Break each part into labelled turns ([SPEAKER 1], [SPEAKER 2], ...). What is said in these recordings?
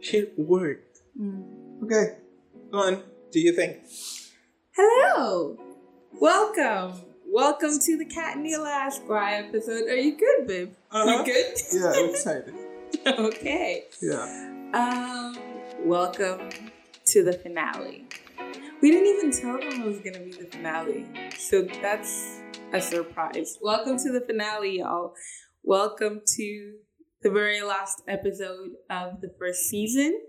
[SPEAKER 1] Shit worked.
[SPEAKER 2] Mm.
[SPEAKER 1] Okay. Go on. Do you think?
[SPEAKER 2] Hello. Welcome. Welcome to the Cat and Neil Ask Why episode. Are you good, babe?
[SPEAKER 1] Uh-huh.
[SPEAKER 2] You good?
[SPEAKER 1] Yeah, I'm excited.
[SPEAKER 2] okay.
[SPEAKER 1] Yeah.
[SPEAKER 2] Um, welcome to the finale. We didn't even tell them it was gonna be the finale, so that's a surprise. Welcome to the finale, y'all. Welcome to the very last episode of the first season.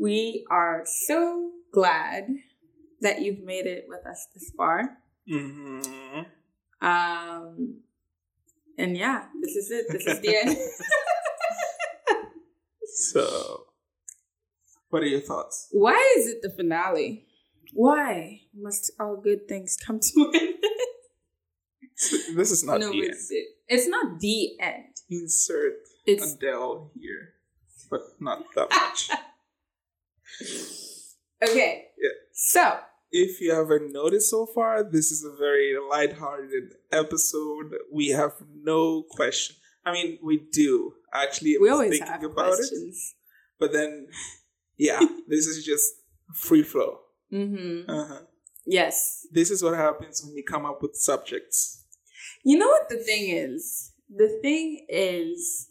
[SPEAKER 2] We are so glad that you've made it with us this far.
[SPEAKER 1] Mm-hmm.
[SPEAKER 2] Um, and yeah, this is it. This is the end.
[SPEAKER 1] So, what are your thoughts?
[SPEAKER 2] Why is it the finale? Why must all good things come to an end?
[SPEAKER 1] This is not
[SPEAKER 2] no,
[SPEAKER 1] the end.
[SPEAKER 2] it's it. It's not the end.
[SPEAKER 1] Insert
[SPEAKER 2] It's
[SPEAKER 1] Adele here, but not that much.
[SPEAKER 2] okay.
[SPEAKER 1] Yeah.
[SPEAKER 2] So
[SPEAKER 1] if you haven't noticed so far, this is a very lighthearted episode. We have no question. I mean, we do actually.
[SPEAKER 2] we always
[SPEAKER 1] thinking
[SPEAKER 2] have
[SPEAKER 1] about it,
[SPEAKER 2] questions.
[SPEAKER 1] but then, yeah, this is just free flow.
[SPEAKER 2] Mm-hmm.
[SPEAKER 1] Uh-huh.
[SPEAKER 2] Yes.
[SPEAKER 1] This is what happens when you come up with subjects.
[SPEAKER 2] You know what the thing is? The thing is,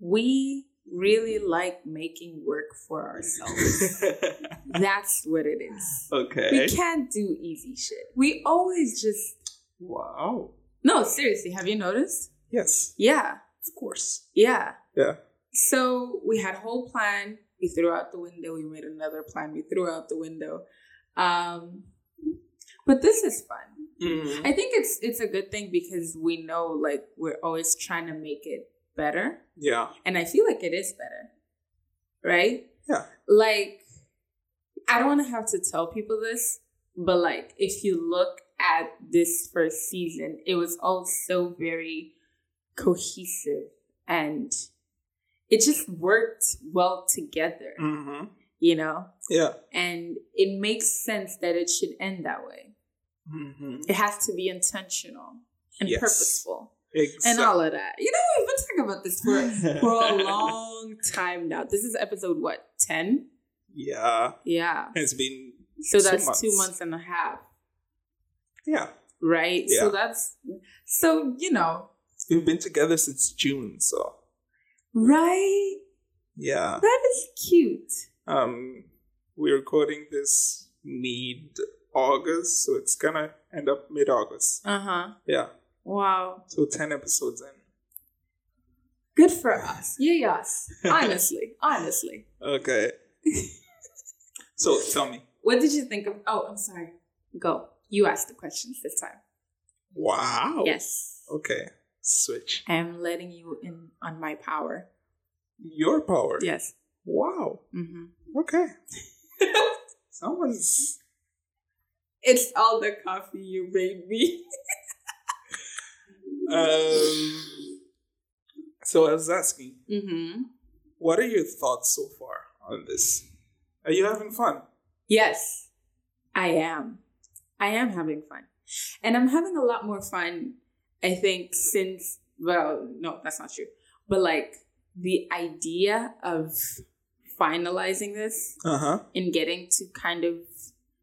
[SPEAKER 2] we really like making work for ourselves. That's what it is.
[SPEAKER 1] okay.
[SPEAKER 2] We can't do easy shit. We always just
[SPEAKER 1] Wow.
[SPEAKER 2] no, seriously. Have you noticed?
[SPEAKER 1] Yes,
[SPEAKER 2] Yeah,
[SPEAKER 1] of course.
[SPEAKER 2] yeah.
[SPEAKER 1] Yeah.
[SPEAKER 2] So we had a whole plan. We threw out the window. We made another plan. We threw out the window. Um, but this is fun.
[SPEAKER 1] Mhm.
[SPEAKER 2] I think it's it's a good thing because we know like we're always trying to make it better,
[SPEAKER 1] Yeah.
[SPEAKER 2] and I feel like it is better, right?
[SPEAKER 1] Yeah.
[SPEAKER 2] Like I don't want to have to tell people this, but like if you look at this first season, it was all so very cohesive and it just worked well together,
[SPEAKER 1] Mm-hmm.
[SPEAKER 2] you know?
[SPEAKER 1] Yeah.
[SPEAKER 2] And it makes sense that it should end that way.
[SPEAKER 1] Mm-hmm.
[SPEAKER 2] It has to be intentional and
[SPEAKER 1] Yes.
[SPEAKER 2] purposeful
[SPEAKER 1] Exactly.
[SPEAKER 2] and all of that. You know, we've been talking about this for, for a long time now. This is episode what, 10?
[SPEAKER 1] Yeah.
[SPEAKER 2] Yeah.
[SPEAKER 1] It's been
[SPEAKER 2] So
[SPEAKER 1] Two
[SPEAKER 2] that's
[SPEAKER 1] months.
[SPEAKER 2] two months and a half,
[SPEAKER 1] yeah.
[SPEAKER 2] right?
[SPEAKER 1] Yeah.
[SPEAKER 2] So that's, so, you know,
[SPEAKER 1] We've been together since June, so
[SPEAKER 2] right?
[SPEAKER 1] yeah.
[SPEAKER 2] That is cute.
[SPEAKER 1] Um, we're recording this mid August, so it's gonna end up mid August.
[SPEAKER 2] Uh huh.
[SPEAKER 1] Yeah.
[SPEAKER 2] Wow.
[SPEAKER 1] So ten episodes in.
[SPEAKER 2] Good for us. Yeah, yes. Honestly, honestly.
[SPEAKER 1] Okay. so tell me.
[SPEAKER 2] What did you think of? Oh, I'm sorry. Go. You asked the questions this time.
[SPEAKER 1] Wow.
[SPEAKER 2] Yes.
[SPEAKER 1] Okay. Switch.
[SPEAKER 2] I am letting you in on my power.
[SPEAKER 1] Your power.
[SPEAKER 2] Yes.
[SPEAKER 1] Wow.
[SPEAKER 2] Mm-hmm.
[SPEAKER 1] Okay. Someone's
[SPEAKER 2] It's all the coffee you made me.
[SPEAKER 1] um so I was asking,
[SPEAKER 2] mm-hmm.
[SPEAKER 1] what are your thoughts so far on this? Are you having fun?
[SPEAKER 2] Yes, I am. I am having fun. And I'm having a lot more fun, I think, since, well, no, that's not true. But like the idea of finalizing this
[SPEAKER 1] Uh-huh.
[SPEAKER 2] and getting to kind of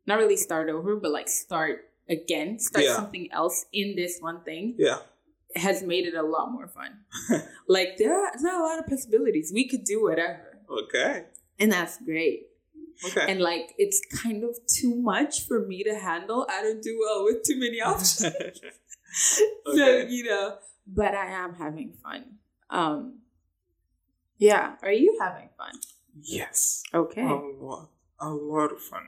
[SPEAKER 2] not really start over, but like start again, start
[SPEAKER 1] Yeah.
[SPEAKER 2] something else in this one thing
[SPEAKER 1] Yeah.
[SPEAKER 2] has made it a lot more fun. like there are, there are a lot of possibilities. We could do whatever.
[SPEAKER 1] Okay.
[SPEAKER 2] And that's great.
[SPEAKER 1] Okay.
[SPEAKER 2] And like it's kind of too much for me to handle. I don't do well with too many options.
[SPEAKER 1] okay.
[SPEAKER 2] So, you know, but I am having fun. Um yeah, are you having fun?
[SPEAKER 1] yes.
[SPEAKER 2] Okay.
[SPEAKER 1] A lot. A lot of fun.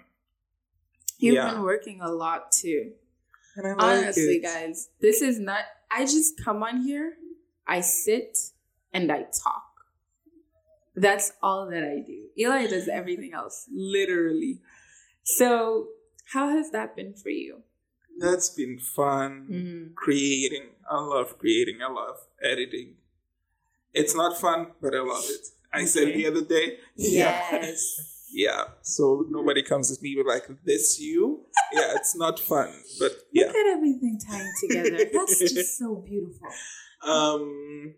[SPEAKER 2] You've
[SPEAKER 1] yeah.
[SPEAKER 2] been working a lot too.
[SPEAKER 1] And I like
[SPEAKER 2] Honestly,
[SPEAKER 1] it.
[SPEAKER 2] guys, this is not I just come on here, I sit and I talk. That's all that I do. Eli does everything else, literally. So, how has that been for you?
[SPEAKER 1] That's been fun.
[SPEAKER 2] Mm.
[SPEAKER 1] Creating. I love creating. I love editing. It's not fun, but I love it. I said the other day.
[SPEAKER 2] Yes.
[SPEAKER 1] Yeah. So nobody comes at me with like this you. Yeah, it's not fun. But yeah.
[SPEAKER 2] Look at everything tying together. That's just so beautiful.
[SPEAKER 1] Um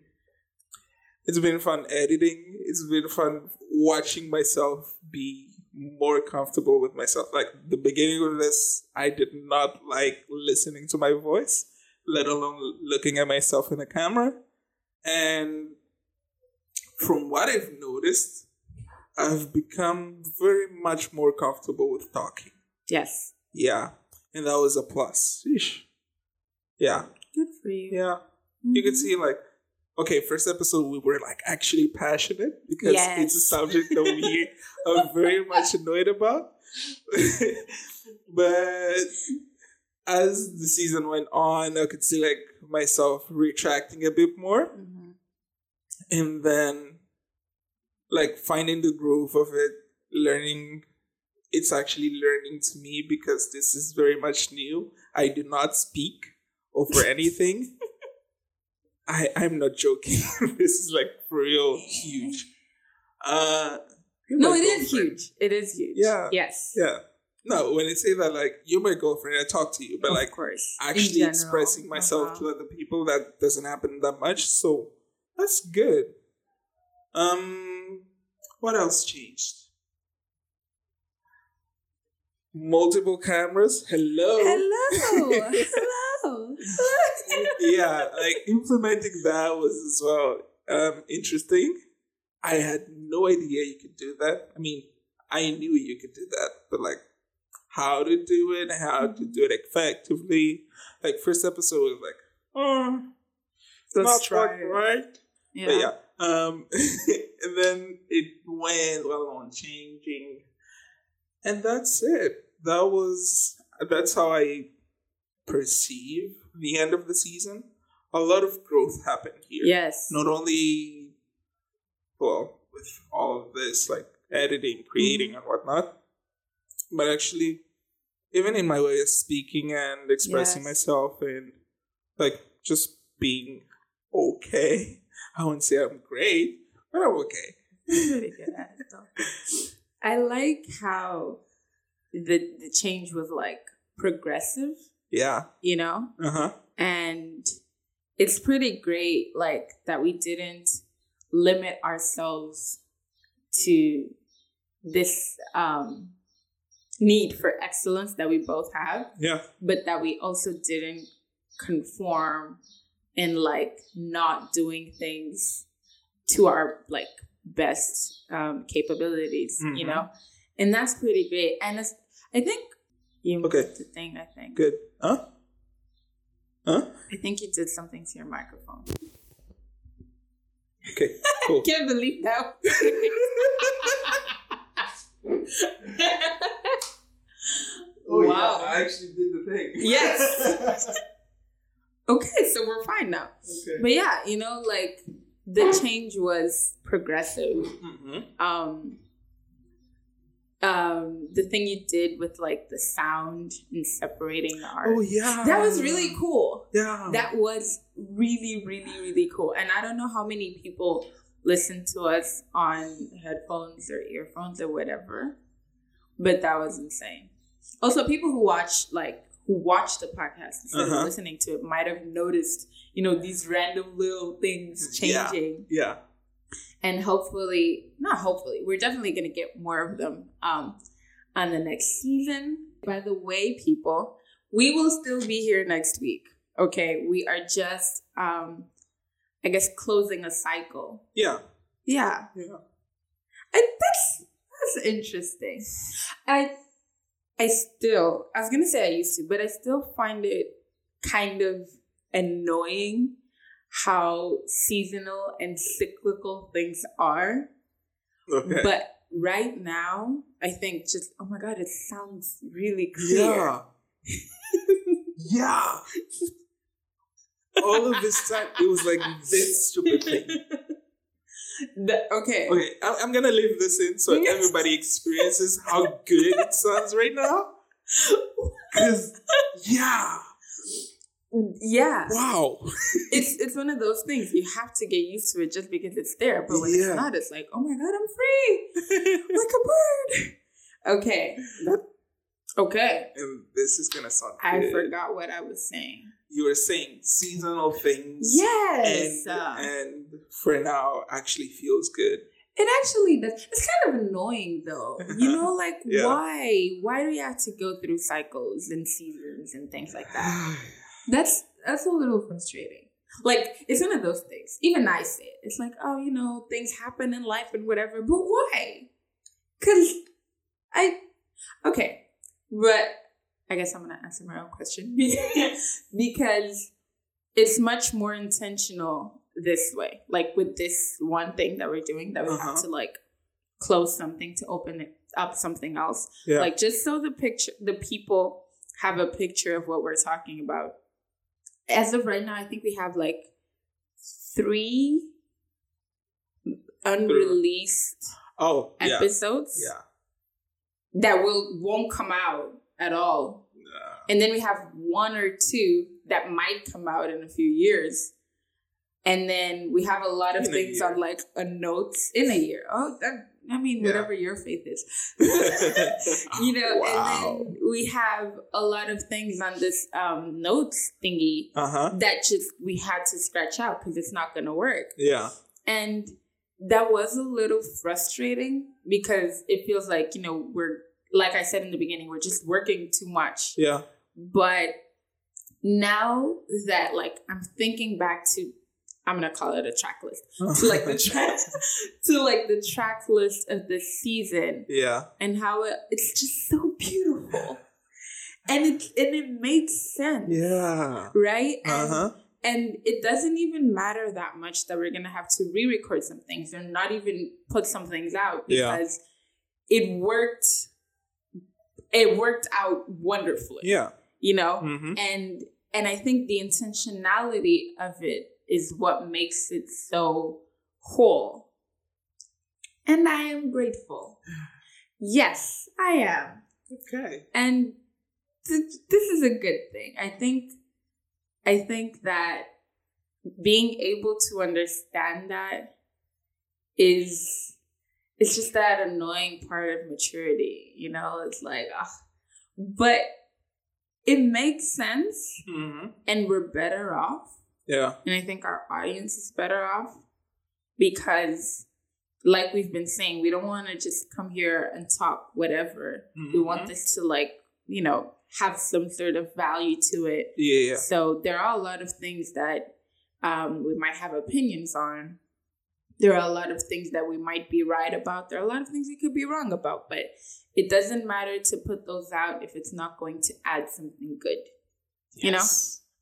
[SPEAKER 1] it's been fun editing. It's been fun watching myself be more comfortable with myself. Like the beginning of this, I did not like listening to my voice, let alone looking at myself in the camera. And from what I've noticed, I've become very much more comfortable with talking.
[SPEAKER 2] Yes.
[SPEAKER 1] Yeah. And that was a plus. Sheesh. Yeah.
[SPEAKER 2] Good for you.
[SPEAKER 1] Yeah. You could see like okay, first episode we were like actually passionate because
[SPEAKER 2] Yes.
[SPEAKER 1] it's a subject that we are very much annoyed about. but as the season went on, I could see like myself retracting a bit more
[SPEAKER 2] Mhm.
[SPEAKER 1] and then like finding the groove of it, learning it's actually learning to me because this is very much new. I do not speak over anything. I I'm not joking. this is like for real huge. Uh
[SPEAKER 2] No, it is
[SPEAKER 1] girlfriend.
[SPEAKER 2] huge. It is huge.
[SPEAKER 1] Yeah.
[SPEAKER 2] Yes.
[SPEAKER 1] Yeah. No, when I say that, like you're my girlfriend, I talk to you, but
[SPEAKER 2] of
[SPEAKER 1] like
[SPEAKER 2] course.
[SPEAKER 1] Actually
[SPEAKER 2] general.
[SPEAKER 1] expressing myself
[SPEAKER 2] Uh-huh.
[SPEAKER 1] to other people that doesn't happen that much so that's good um what else changed? Multiple cameras? Hello?
[SPEAKER 2] Hello. Hello.
[SPEAKER 1] yeah like implementing that was as well um interesting. I had no idea you could do that. I mean i knew you could do that but like how to do it how to do it effectively. Like first episode was like oh
[SPEAKER 2] Let's
[SPEAKER 1] not
[SPEAKER 2] try it.
[SPEAKER 1] right.
[SPEAKER 2] Yeah.
[SPEAKER 1] but yeah um and then it went well on changing. And that's it. That was that's how i perceive the end of the season. A lot of growth happened here.
[SPEAKER 2] Yes.
[SPEAKER 1] not only well with all of this like editing creating and whatnot but actually even in my way of speaking and expressing
[SPEAKER 2] Yes.
[SPEAKER 1] myself and like just being okay i wouldn't say i'm great but i'm okay
[SPEAKER 2] pretty good at it. I like how the the change was like progressive,
[SPEAKER 1] yeah
[SPEAKER 2] you know?
[SPEAKER 1] uh-huh
[SPEAKER 2] And it's pretty great like that we didn't limit ourselves to this um need for excellence that we both have,
[SPEAKER 1] yeah
[SPEAKER 2] but that we also didn't conform in like not doing things to our like best um capabilities, you
[SPEAKER 1] Mhm.
[SPEAKER 2] know? And that's pretty great. And it's, I think you
[SPEAKER 1] Okay.
[SPEAKER 2] the thing, I think.
[SPEAKER 1] good huh huh
[SPEAKER 2] I think you did something to your microphone.
[SPEAKER 1] okay cool
[SPEAKER 2] Can't believe that. oh wow.
[SPEAKER 1] Oh, i actually did the thing
[SPEAKER 2] Yes. Okay, so we're fine now.
[SPEAKER 1] okay
[SPEAKER 2] But yeah, you know, like the change was progressive.
[SPEAKER 1] mm-hmm.
[SPEAKER 2] Um um the thing you did with like the sound and separating the art.
[SPEAKER 1] oh yeah
[SPEAKER 2] That was really cool.
[SPEAKER 1] yeah
[SPEAKER 2] That was really, really, really cool. And I don't know how many people listen to us on headphones or earphones or whatever, but that was insane. Also, people who watch like who watch the podcast instead
[SPEAKER 1] Uh-huh.
[SPEAKER 2] of listening to it might have noticed, you know, these random little things
[SPEAKER 1] Yeah.
[SPEAKER 2] changing.
[SPEAKER 1] yeah
[SPEAKER 2] And hopefully, not hopefully, we're definitely going to get more of them um, on the next season. By the way, people, we will still be here next week. Okay, we are just, um, I guess, closing a cycle.
[SPEAKER 1] yeah
[SPEAKER 2] Yeah,
[SPEAKER 1] yeah
[SPEAKER 2] and that's that's interesting. I I still I was gonna say I used to, but I still find it kind of annoying how seasonal and cyclical things are.
[SPEAKER 1] okay
[SPEAKER 2] But right now, I think just oh my god, it sounds really clear.
[SPEAKER 1] Yeah. yeah. All of this time, it was like this stupid thing.
[SPEAKER 2] Okay.
[SPEAKER 1] Okay, I- I'm gonna leave this in so
[SPEAKER 2] Yes.
[SPEAKER 1] everybody experiences how good it sounds right now. Because, yeah,
[SPEAKER 2] Yeah.
[SPEAKER 1] wow.
[SPEAKER 2] It's it's one of those things you have to get used to it just because it's there. But when
[SPEAKER 1] Yeah.
[SPEAKER 2] it's not, it's like, oh my god, I'm free. like a bird. Okay. Okay.
[SPEAKER 1] and this is gonna sound
[SPEAKER 2] I
[SPEAKER 1] good.
[SPEAKER 2] forgot what I was saying.
[SPEAKER 1] you were saying seasonal things.
[SPEAKER 2] Yes.
[SPEAKER 1] And,
[SPEAKER 2] uh,
[SPEAKER 1] and for now actually feels good.
[SPEAKER 2] It actually does. It's kind of annoying though. You know, like
[SPEAKER 1] Yeah.
[SPEAKER 2] why? Why do we have to go through cycles and seasons and things like that? That's that's a little frustrating. Like it's one of those things. Even I say it. It's like, oh, you know, things happen in life and whatever. But why? Cause I okay. But I guess I'm gonna answer my own question. because it's much more intentional this way. Like with this one thing that we're doing that we have
[SPEAKER 1] Uh-huh.
[SPEAKER 2] to like close something to open it up something else.
[SPEAKER 1] yeah.
[SPEAKER 2] Like just so the picture the people have a picture of what we're talking about. As of right now, I think we have like three unreleased
[SPEAKER 1] oh, yeah.
[SPEAKER 2] episodes
[SPEAKER 1] Yeah.
[SPEAKER 2] That will won't come out at all.
[SPEAKER 1] Uh,
[SPEAKER 2] And then we have one or two that might come out in a few years. And then we have a lot of
[SPEAKER 1] In
[SPEAKER 2] things on like a notes in a year. Oh, that, I mean,
[SPEAKER 1] Yeah.
[SPEAKER 2] whatever your faith is. you know,
[SPEAKER 1] Wow.
[SPEAKER 2] and then we have a lot of things on this um, notes thingy
[SPEAKER 1] uh huh.
[SPEAKER 2] that just we had to scratch out because it's not going to work.
[SPEAKER 1] Yeah.
[SPEAKER 2] And that was a little frustrating because it feels like, you know, we're, like I said in the beginning, we're just working too much.
[SPEAKER 1] Yeah.
[SPEAKER 2] But now that, like, I'm thinking back to, I'm going to call it a track list, to like the track, to like the track list of the season
[SPEAKER 1] yeah.
[SPEAKER 2] and how it, it's just so beautiful. And it, and it made sense.
[SPEAKER 1] Yeah.
[SPEAKER 2] Right?
[SPEAKER 1] Uh
[SPEAKER 2] And
[SPEAKER 1] huh.
[SPEAKER 2] And it doesn't even matter that much that we're gonna have to re-record some things or not even put some things out
[SPEAKER 1] Yeah.
[SPEAKER 2] because it worked. It worked out wonderfully,
[SPEAKER 1] Yeah.
[SPEAKER 2] you know,
[SPEAKER 1] Mm-hmm.
[SPEAKER 2] and and I think the intentionality of it is what makes it so whole. And I am grateful. Yes, I am
[SPEAKER 1] Okay.
[SPEAKER 2] and th- this is a good thing i think i think that being able to understand that is it's just that annoying part of maturity you know it's like ah but it makes sense
[SPEAKER 1] Mm-hmm.
[SPEAKER 2] and we're better off
[SPEAKER 1] Yeah.
[SPEAKER 2] and I think our audience is better off because, like we've been saying, we don't want to just come here and talk whatever. We want
[SPEAKER 1] Mhm.
[SPEAKER 2] this to, like, you know, have some sort of value to it.
[SPEAKER 1] Yeah. Yeah.
[SPEAKER 2] So there are a lot of things that um, we might have opinions on. There are a lot of things that we might be right about. There are a lot of things we could be wrong about, but it doesn't matter to put those out if it's not going to add something good. You know?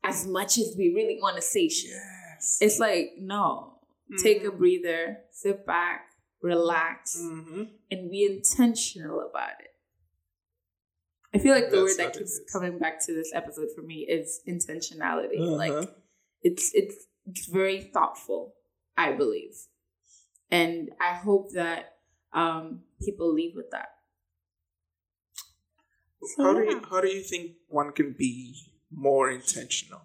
[SPEAKER 2] As much as we really want to say shit.
[SPEAKER 1] Yes.
[SPEAKER 2] It's like, no, take a breather, sit back, relax,
[SPEAKER 1] Mm-hmm.
[SPEAKER 2] and be intentional about it. I feel like the
[SPEAKER 1] That's
[SPEAKER 2] word that keeps coming back to this episode for me is intentionality.
[SPEAKER 1] Uh-huh.
[SPEAKER 2] Like it's it's it's very thoughtful, I believe. And I hope that um people leave with that. So,
[SPEAKER 1] how do you how do you think one can be more intentional?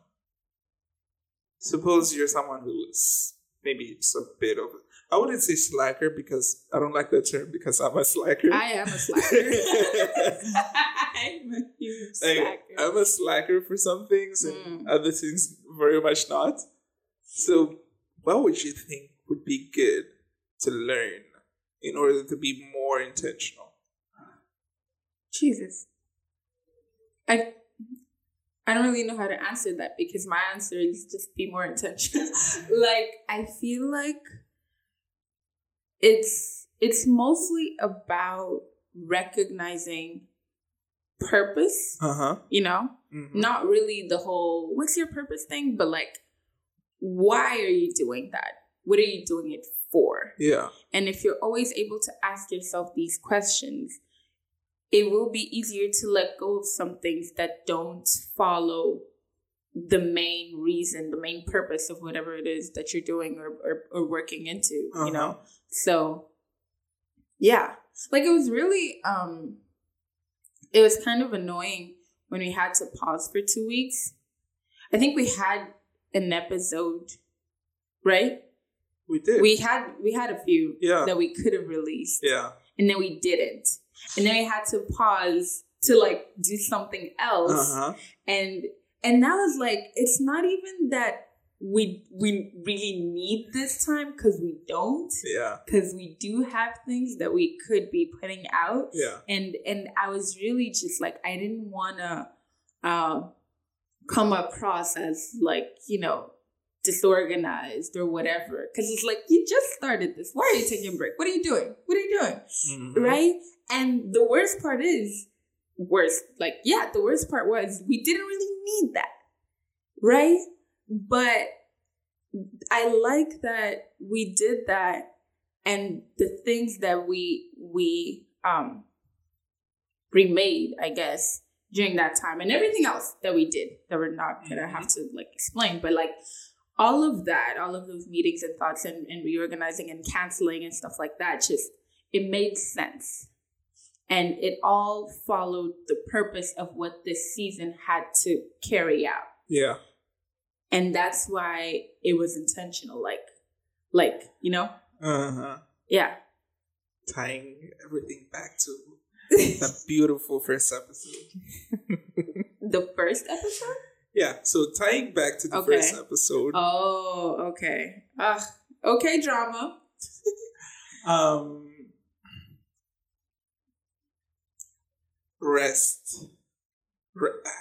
[SPEAKER 1] Suppose you're someone who is maybe it's a bit of I wouldn't say slacker because I don't like that term because I'm a slacker.
[SPEAKER 2] I am a slacker. I'm a huge
[SPEAKER 1] Like,
[SPEAKER 2] slacker.
[SPEAKER 1] I'm a slacker for some things and
[SPEAKER 2] Mm.
[SPEAKER 1] other things very much not. So what would you think would be good to learn in order to be more intentional?
[SPEAKER 2] Jesus. I I don't really know how to answer that because my answer is just be more intentional. like I feel like it's it's mostly about recognizing purpose,
[SPEAKER 1] Uh-huh.
[SPEAKER 2] you know?
[SPEAKER 1] Mm-hmm.
[SPEAKER 2] Not really the whole what's your purpose thing, but like why are you doing that? What are you doing it for?
[SPEAKER 1] Yeah.
[SPEAKER 2] And if you're always able to ask yourself these questions, it will be easier to let go of some things that don't follow the main reason, the main purpose of whatever it is that you're doing or, or, or working into, you know?
[SPEAKER 1] Uh-huh.
[SPEAKER 2] So, yeah. Like it was really, um, it was kind of annoying when we had to pause for two weeks. I think we had an episode, right?
[SPEAKER 1] We did.
[SPEAKER 2] We had we had a few
[SPEAKER 1] Yeah.
[SPEAKER 2] that we could have released,
[SPEAKER 1] yeah.
[SPEAKER 2] and then we didn't, and then we had to pause to like do something else,
[SPEAKER 1] Uh-huh.
[SPEAKER 2] and and that was like it's not even that we we really need this time because we don't.
[SPEAKER 1] Yeah.
[SPEAKER 2] because we do have things that we could be putting out.
[SPEAKER 1] Yeah.
[SPEAKER 2] and and i was really just like i didn't want to um come across as like you know disorganized or whatever. Because it's like you just started this. Why are you taking a break? What are you doing? What are you doing?
[SPEAKER 1] Mhm.
[SPEAKER 2] right? And the worst part is worst like yeah the worst part was we didn't really need that. Right but i like that we did that and the things that we we um remade i guess during that time and everything else that we did that we're not gonna have to like explain. But like all of that all of those meetings and thoughts and, and reorganizing and canceling and stuff like that just it made sense. And it all followed the purpose of what this season had to carry out.
[SPEAKER 1] Yeah.
[SPEAKER 2] And that's why it was intentional like like you know
[SPEAKER 1] Uh huh.
[SPEAKER 2] yeah
[SPEAKER 1] Tying everything back to that beautiful first episode.
[SPEAKER 2] the first episode
[SPEAKER 1] Yeah. So tying back to the
[SPEAKER 2] Okay.
[SPEAKER 1] first episode.
[SPEAKER 2] oh okay uh, okay drama
[SPEAKER 1] Um, rest.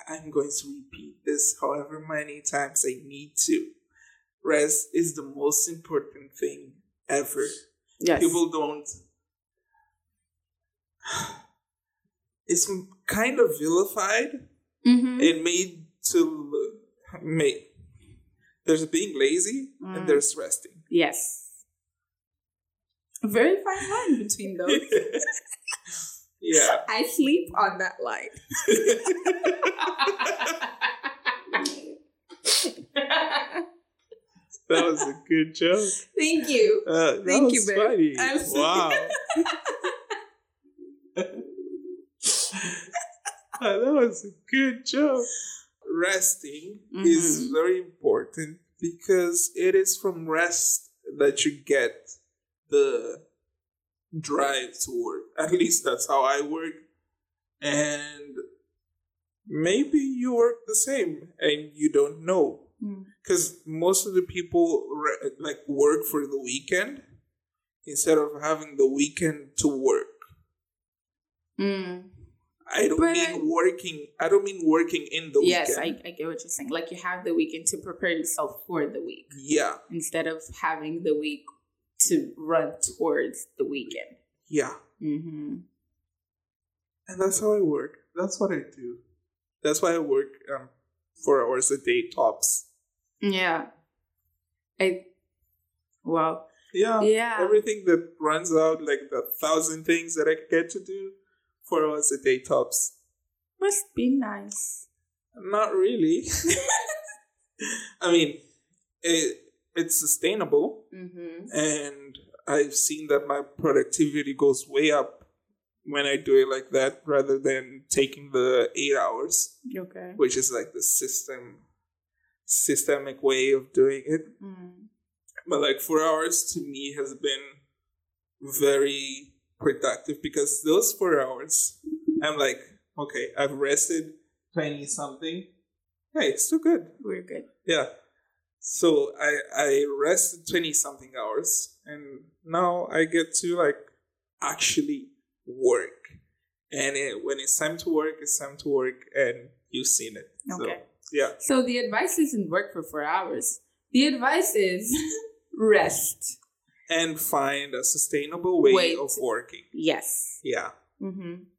[SPEAKER 1] I'm going to repeat this however many times I need to. Rest is the most important thing ever.
[SPEAKER 2] yes
[SPEAKER 1] People don't. It's kind of vilified
[SPEAKER 2] mm-hmm.
[SPEAKER 1] and made to make. There's being lazy
[SPEAKER 2] Mm.
[SPEAKER 1] and there's resting.
[SPEAKER 2] yes a very fine line between those
[SPEAKER 1] yeah.
[SPEAKER 2] i sleep on that line
[SPEAKER 1] That was a good joke.
[SPEAKER 2] thank you
[SPEAKER 1] Uh,
[SPEAKER 2] Thank you, babe. I'm so-
[SPEAKER 1] wow. Uh, that was a good joke. Resting is
[SPEAKER 2] Mhm.
[SPEAKER 1] very important because it is from rest that you get the drive to work. At least that's how I work. And maybe you work the same and you don't know
[SPEAKER 2] Mm.
[SPEAKER 1] because most of the people re- like work for the weekend instead of having the weekend to work.
[SPEAKER 2] Mm.
[SPEAKER 1] I don't
[SPEAKER 2] But
[SPEAKER 1] mean
[SPEAKER 2] I-
[SPEAKER 1] working. I don't mean working in the weekend.
[SPEAKER 2] yes I. I get what you're saying like you have the weekend to prepare yourself for the week
[SPEAKER 1] yeah,
[SPEAKER 2] instead of having the week to run towards the weekend
[SPEAKER 1] yeah,
[SPEAKER 2] mm-hmm.
[SPEAKER 1] and that's how I work. That's what I do. That's why I work um, four hours a day tops.
[SPEAKER 2] yeah i well
[SPEAKER 1] Yeah,
[SPEAKER 2] yeah
[SPEAKER 1] everything that runs out like the thousand things that I get to do, four hours a day tops.
[SPEAKER 2] must be nice
[SPEAKER 1] Not really. I mean, it it's sustainable.
[SPEAKER 2] mm-hmm.
[SPEAKER 1] and I've seen that my productivity goes way up when I do it like that rather than taking the eight hours,
[SPEAKER 2] okay
[SPEAKER 1] which is like the system systemic way of doing it.
[SPEAKER 2] mm.
[SPEAKER 1] But like four hours to me has been very productive because those four hours I'm like, okay, I've rested twenty something. Hey, it's still good.
[SPEAKER 2] we're good
[SPEAKER 1] Yeah. So I I rested twenty something hours, and now I get to like actually work. And it, when it's time to work, it's time to work, and you've seen it. So,
[SPEAKER 2] okay
[SPEAKER 1] yeah.
[SPEAKER 2] so the advice isn't work for four hours the advice is rest
[SPEAKER 1] And find a sustainable way
[SPEAKER 2] Wait.
[SPEAKER 1] of working.
[SPEAKER 2] yes
[SPEAKER 1] Yeah.
[SPEAKER 2] mm-hmm.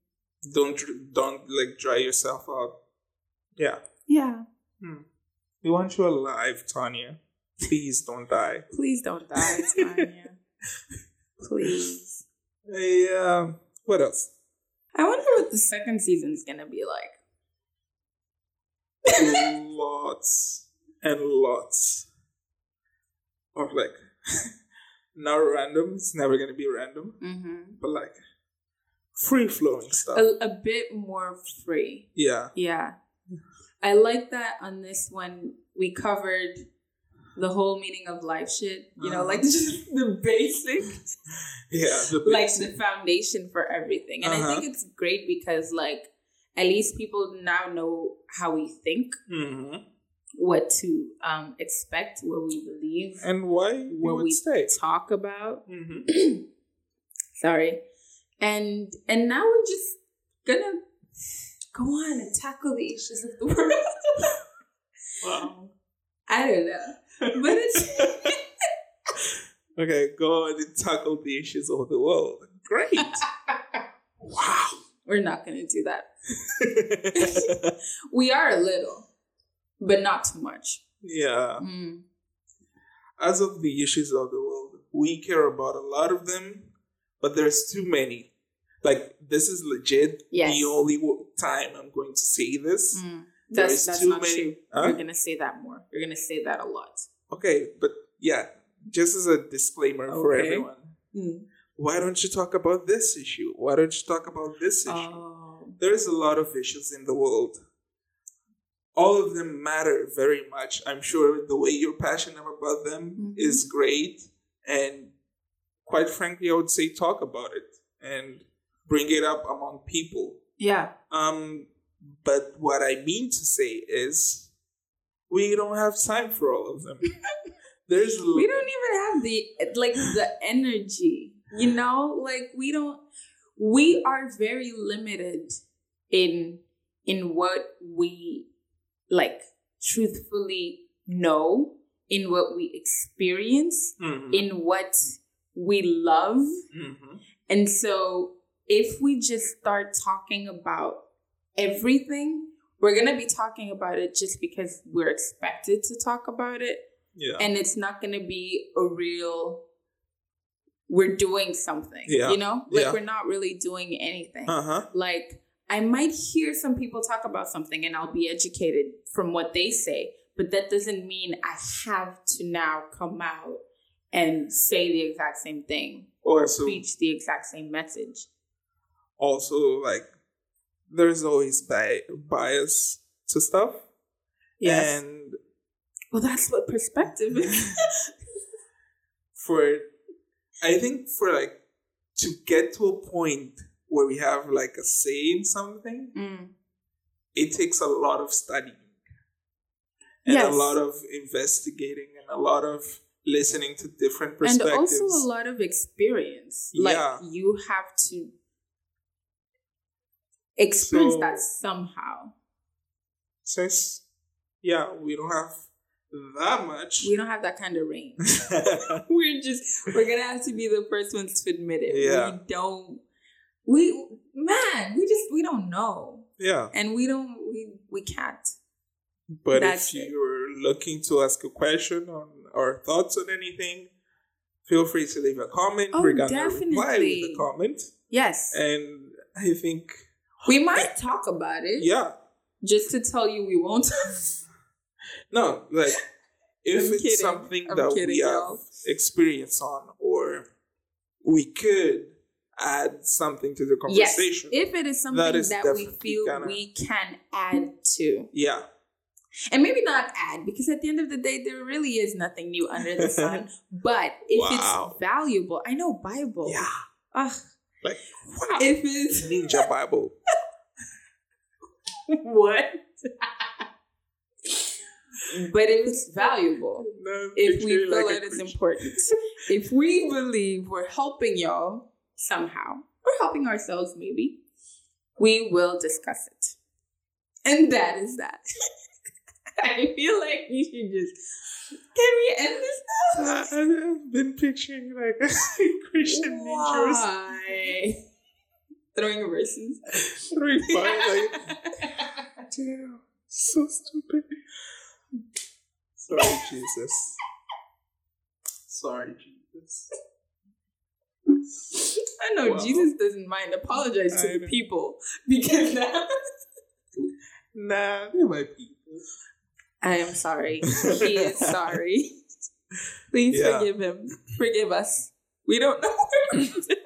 [SPEAKER 1] Don't don't like dry yourself out. Yeah.
[SPEAKER 2] yeah
[SPEAKER 1] We want you alive, Tanya. Please don't die.
[SPEAKER 2] please don't die Tanya. please
[SPEAKER 1] Hey, um, what else?
[SPEAKER 2] I wonder what the second season's gonna be like.
[SPEAKER 1] lots and lots of like not random. It's never gonna be random,
[SPEAKER 2] Mm-hmm.
[SPEAKER 1] but like free flowing stuff.
[SPEAKER 2] A, a bit more free.
[SPEAKER 1] yeah,
[SPEAKER 2] Yeah. I like that on this one we covered the whole meaning of life shit. You know,
[SPEAKER 1] Uh-huh.
[SPEAKER 2] like just the basic,
[SPEAKER 1] yeah. The
[SPEAKER 2] like the foundation for everything. And I
[SPEAKER 1] Uh-huh.
[SPEAKER 2] think it's great because like at least people now know how we think,
[SPEAKER 1] hmm
[SPEAKER 2] what to um, expect, what we believe,
[SPEAKER 1] And why
[SPEAKER 2] what
[SPEAKER 1] would
[SPEAKER 2] we
[SPEAKER 1] stay?
[SPEAKER 2] talk about.
[SPEAKER 1] hmm
[SPEAKER 2] Sorry, and and now we're just gonna go on and tackle the issues of the world.
[SPEAKER 1] Wow.
[SPEAKER 2] I don't know, but it's
[SPEAKER 1] Okay, go on and tackle the issues of the world. Great. wow.
[SPEAKER 2] we're not gonna do that. We are a little, but not too much.
[SPEAKER 1] yeah.
[SPEAKER 2] Mm.
[SPEAKER 1] As of the issues of the world, we care about a lot of them, but there's too many. Like this is legit
[SPEAKER 2] Yes.
[SPEAKER 1] the only time I'm going to say this.
[SPEAKER 2] Mm. That's that's
[SPEAKER 1] too
[SPEAKER 2] not
[SPEAKER 1] many-
[SPEAKER 2] true.
[SPEAKER 1] Huh?
[SPEAKER 2] You're gonna say that more. You're gonna say that a lot.
[SPEAKER 1] Okay, but yeah, just as a disclaimer for everyone,
[SPEAKER 2] Mm.
[SPEAKER 1] why don't you talk about this issue? Why don't you talk about this issue?
[SPEAKER 2] Oh.
[SPEAKER 1] There's a lot of issues in the world. All of them matter very much. I'm sure the way you're passionate about them
[SPEAKER 2] Mhm.
[SPEAKER 1] is great. And quite frankly, I would say talk about it and bring it up among people.
[SPEAKER 2] Yeah.
[SPEAKER 1] Um, but what I mean to say is we don't have time for all of them. There's
[SPEAKER 2] We don't even have the like the energy. You know, like we don't. We are very limited in in what we like truthfully know, in what we experience,
[SPEAKER 1] Mhm.
[SPEAKER 2] in what we love.
[SPEAKER 1] Mhm.
[SPEAKER 2] And so, if we just start talking about everything, we're going to be talking about it just because we're expected to talk about it.
[SPEAKER 1] Yeah.
[SPEAKER 2] And it's not going to be a real, we're doing something.
[SPEAKER 1] Yeah.
[SPEAKER 2] You know? Like,
[SPEAKER 1] Yeah.
[SPEAKER 2] we're not really doing anything.
[SPEAKER 1] Uh huh.
[SPEAKER 2] Like, I might hear some people talk about something and I'll be educated from what they say, but that doesn't mean I have to now come out and say the exact same thing
[SPEAKER 1] Also,
[SPEAKER 2] preach the exact same message.
[SPEAKER 1] Also like there's always bi- bias to stuff and
[SPEAKER 2] well, that's what perspective is.
[SPEAKER 1] for i think for like to get to a point where we have like a say in something
[SPEAKER 2] Mm.
[SPEAKER 1] it takes a lot of studying and
[SPEAKER 2] Yes.
[SPEAKER 1] a lot of investigating and a lot of listening to different perspectives And
[SPEAKER 2] also a lot of experience.
[SPEAKER 1] Yeah.
[SPEAKER 2] Like you have to experience
[SPEAKER 1] So-
[SPEAKER 2] that somehow.
[SPEAKER 1] since yeah we don't have that much
[SPEAKER 2] We don't have that kind of range. we're just we're gonna have to be the first ones to admit it.
[SPEAKER 1] Yeah.
[SPEAKER 2] We don't we man, we just we don't know.
[SPEAKER 1] yeah
[SPEAKER 2] And we don't we we can't.
[SPEAKER 1] But
[SPEAKER 2] That's
[SPEAKER 1] if you're looking to ask a question on or thoughts on anything, feel free to leave a comment.
[SPEAKER 2] Oh,
[SPEAKER 1] We're gonna reply with a comment.
[SPEAKER 2] Yes.
[SPEAKER 1] And I think
[SPEAKER 2] we might eh. talk about it.
[SPEAKER 1] yeah.
[SPEAKER 2] Just to tell you we won't.
[SPEAKER 1] No, like if
[SPEAKER 2] I'm
[SPEAKER 1] it's
[SPEAKER 2] kidding.
[SPEAKER 1] something
[SPEAKER 2] I'm
[SPEAKER 1] that
[SPEAKER 2] kidding,
[SPEAKER 1] we have
[SPEAKER 2] y'all.
[SPEAKER 1] experience on or we could add something to the conversation. yes.
[SPEAKER 2] If it is something
[SPEAKER 1] That is
[SPEAKER 2] that we feel
[SPEAKER 1] gonna-
[SPEAKER 2] we can add to.
[SPEAKER 1] yeah.
[SPEAKER 2] And maybe not add, because at the end of the day, there really is nothing new under the sun. but if
[SPEAKER 1] Wow.
[SPEAKER 2] it's valuable, I know Bible.
[SPEAKER 1] Yeah.
[SPEAKER 2] Ugh,
[SPEAKER 1] Like wow.
[SPEAKER 2] if it's
[SPEAKER 1] Ninja Bible.
[SPEAKER 2] what? but it's valuable,
[SPEAKER 1] No,
[SPEAKER 2] if we feel
[SPEAKER 1] like
[SPEAKER 2] it is important, if we believe we're helping y'all somehow, or helping ourselves maybe, we will discuss it. And that is that. I feel like we should just. Can we end this now?
[SPEAKER 1] Uh, I've been picturing like Christian ninjas
[SPEAKER 2] Why? Throwing verses.
[SPEAKER 1] throwing fire like damn, so stupid. Sorry, Jesus. Sorry, Jesus.
[SPEAKER 2] I know
[SPEAKER 1] Wow.
[SPEAKER 2] Jesus doesn't mind. Apologize to
[SPEAKER 1] I
[SPEAKER 2] the
[SPEAKER 1] know.
[SPEAKER 2] people because now
[SPEAKER 1] Nah, they're my people.
[SPEAKER 2] I am sorry. He is sorry. Please
[SPEAKER 1] Yeah.
[SPEAKER 2] forgive him. Forgive us. We don't know what we're doing.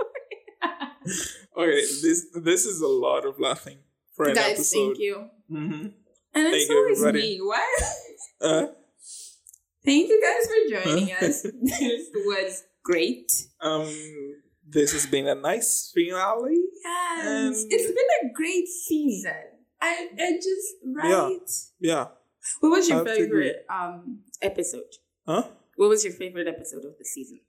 [SPEAKER 1] Okay, this this is a lot of laughing for an
[SPEAKER 2] Guys,
[SPEAKER 1] episode.
[SPEAKER 2] thank you.
[SPEAKER 1] Mm-hmm.
[SPEAKER 2] And it's always
[SPEAKER 1] everybody.
[SPEAKER 2] me. Why?
[SPEAKER 1] Uh,
[SPEAKER 2] Thank you guys for joining us. This was great.
[SPEAKER 1] um, this has been a nice finale.
[SPEAKER 2] Yes.
[SPEAKER 1] And-
[SPEAKER 2] it's been a great season. I, I just right.
[SPEAKER 1] Yeah.
[SPEAKER 2] What was your
[SPEAKER 1] have to agree.
[SPEAKER 2] favorite um episode?
[SPEAKER 1] Huh?
[SPEAKER 2] What was your favorite episode of the season?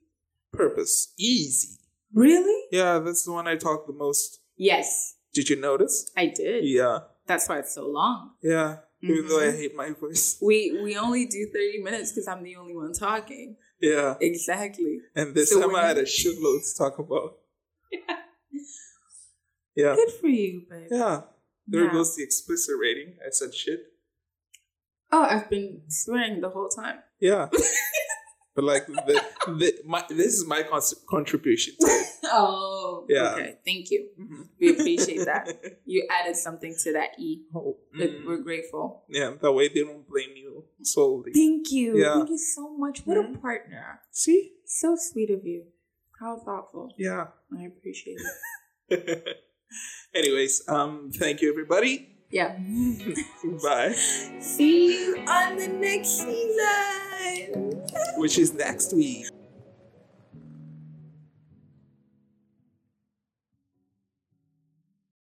[SPEAKER 1] Purpose. Easy.
[SPEAKER 2] Really?
[SPEAKER 1] Yeah, that's the one I talked the most.
[SPEAKER 2] Yes,
[SPEAKER 1] Did you notice?
[SPEAKER 2] I did.
[SPEAKER 1] Yeah.
[SPEAKER 2] That's why it's so long.
[SPEAKER 1] Yeah. Even though I
[SPEAKER 2] Mhm.
[SPEAKER 1] hate my voice.
[SPEAKER 2] We we only do thirty minutes because I'm the only one talking.
[SPEAKER 1] Yeah.
[SPEAKER 2] Exactly.
[SPEAKER 1] And this
[SPEAKER 2] So
[SPEAKER 1] time I had a shitload to talk about. Yeah.
[SPEAKER 2] Good for you, babe.
[SPEAKER 1] Yeah. There
[SPEAKER 2] Yeah.
[SPEAKER 1] goes the explicit rating. I said shit.
[SPEAKER 2] Oh, I've been swearing the whole time.
[SPEAKER 1] Yeah. but like the, the my this is my con- contribution to it.
[SPEAKER 2] Oh,
[SPEAKER 1] Yeah.
[SPEAKER 2] Okay, thank you.
[SPEAKER 1] Mhm.
[SPEAKER 2] We appreciate that. You added something to that E.
[SPEAKER 1] Oh,
[SPEAKER 2] But
[SPEAKER 1] mm.
[SPEAKER 2] We're grateful.
[SPEAKER 1] Yeah, that way they don't blame you solely.
[SPEAKER 2] Thank you.
[SPEAKER 1] Yeah.
[SPEAKER 2] Thank you so much. What
[SPEAKER 1] Mhm.
[SPEAKER 2] a partner.
[SPEAKER 1] See?
[SPEAKER 2] So sweet of you. How thoughtful.
[SPEAKER 1] Yeah.
[SPEAKER 2] I appreciate it.
[SPEAKER 1] Anyways, um, thank you everybody.
[SPEAKER 2] Yeah.
[SPEAKER 1] Bye.
[SPEAKER 2] See you on the next season.
[SPEAKER 1] Which is next week.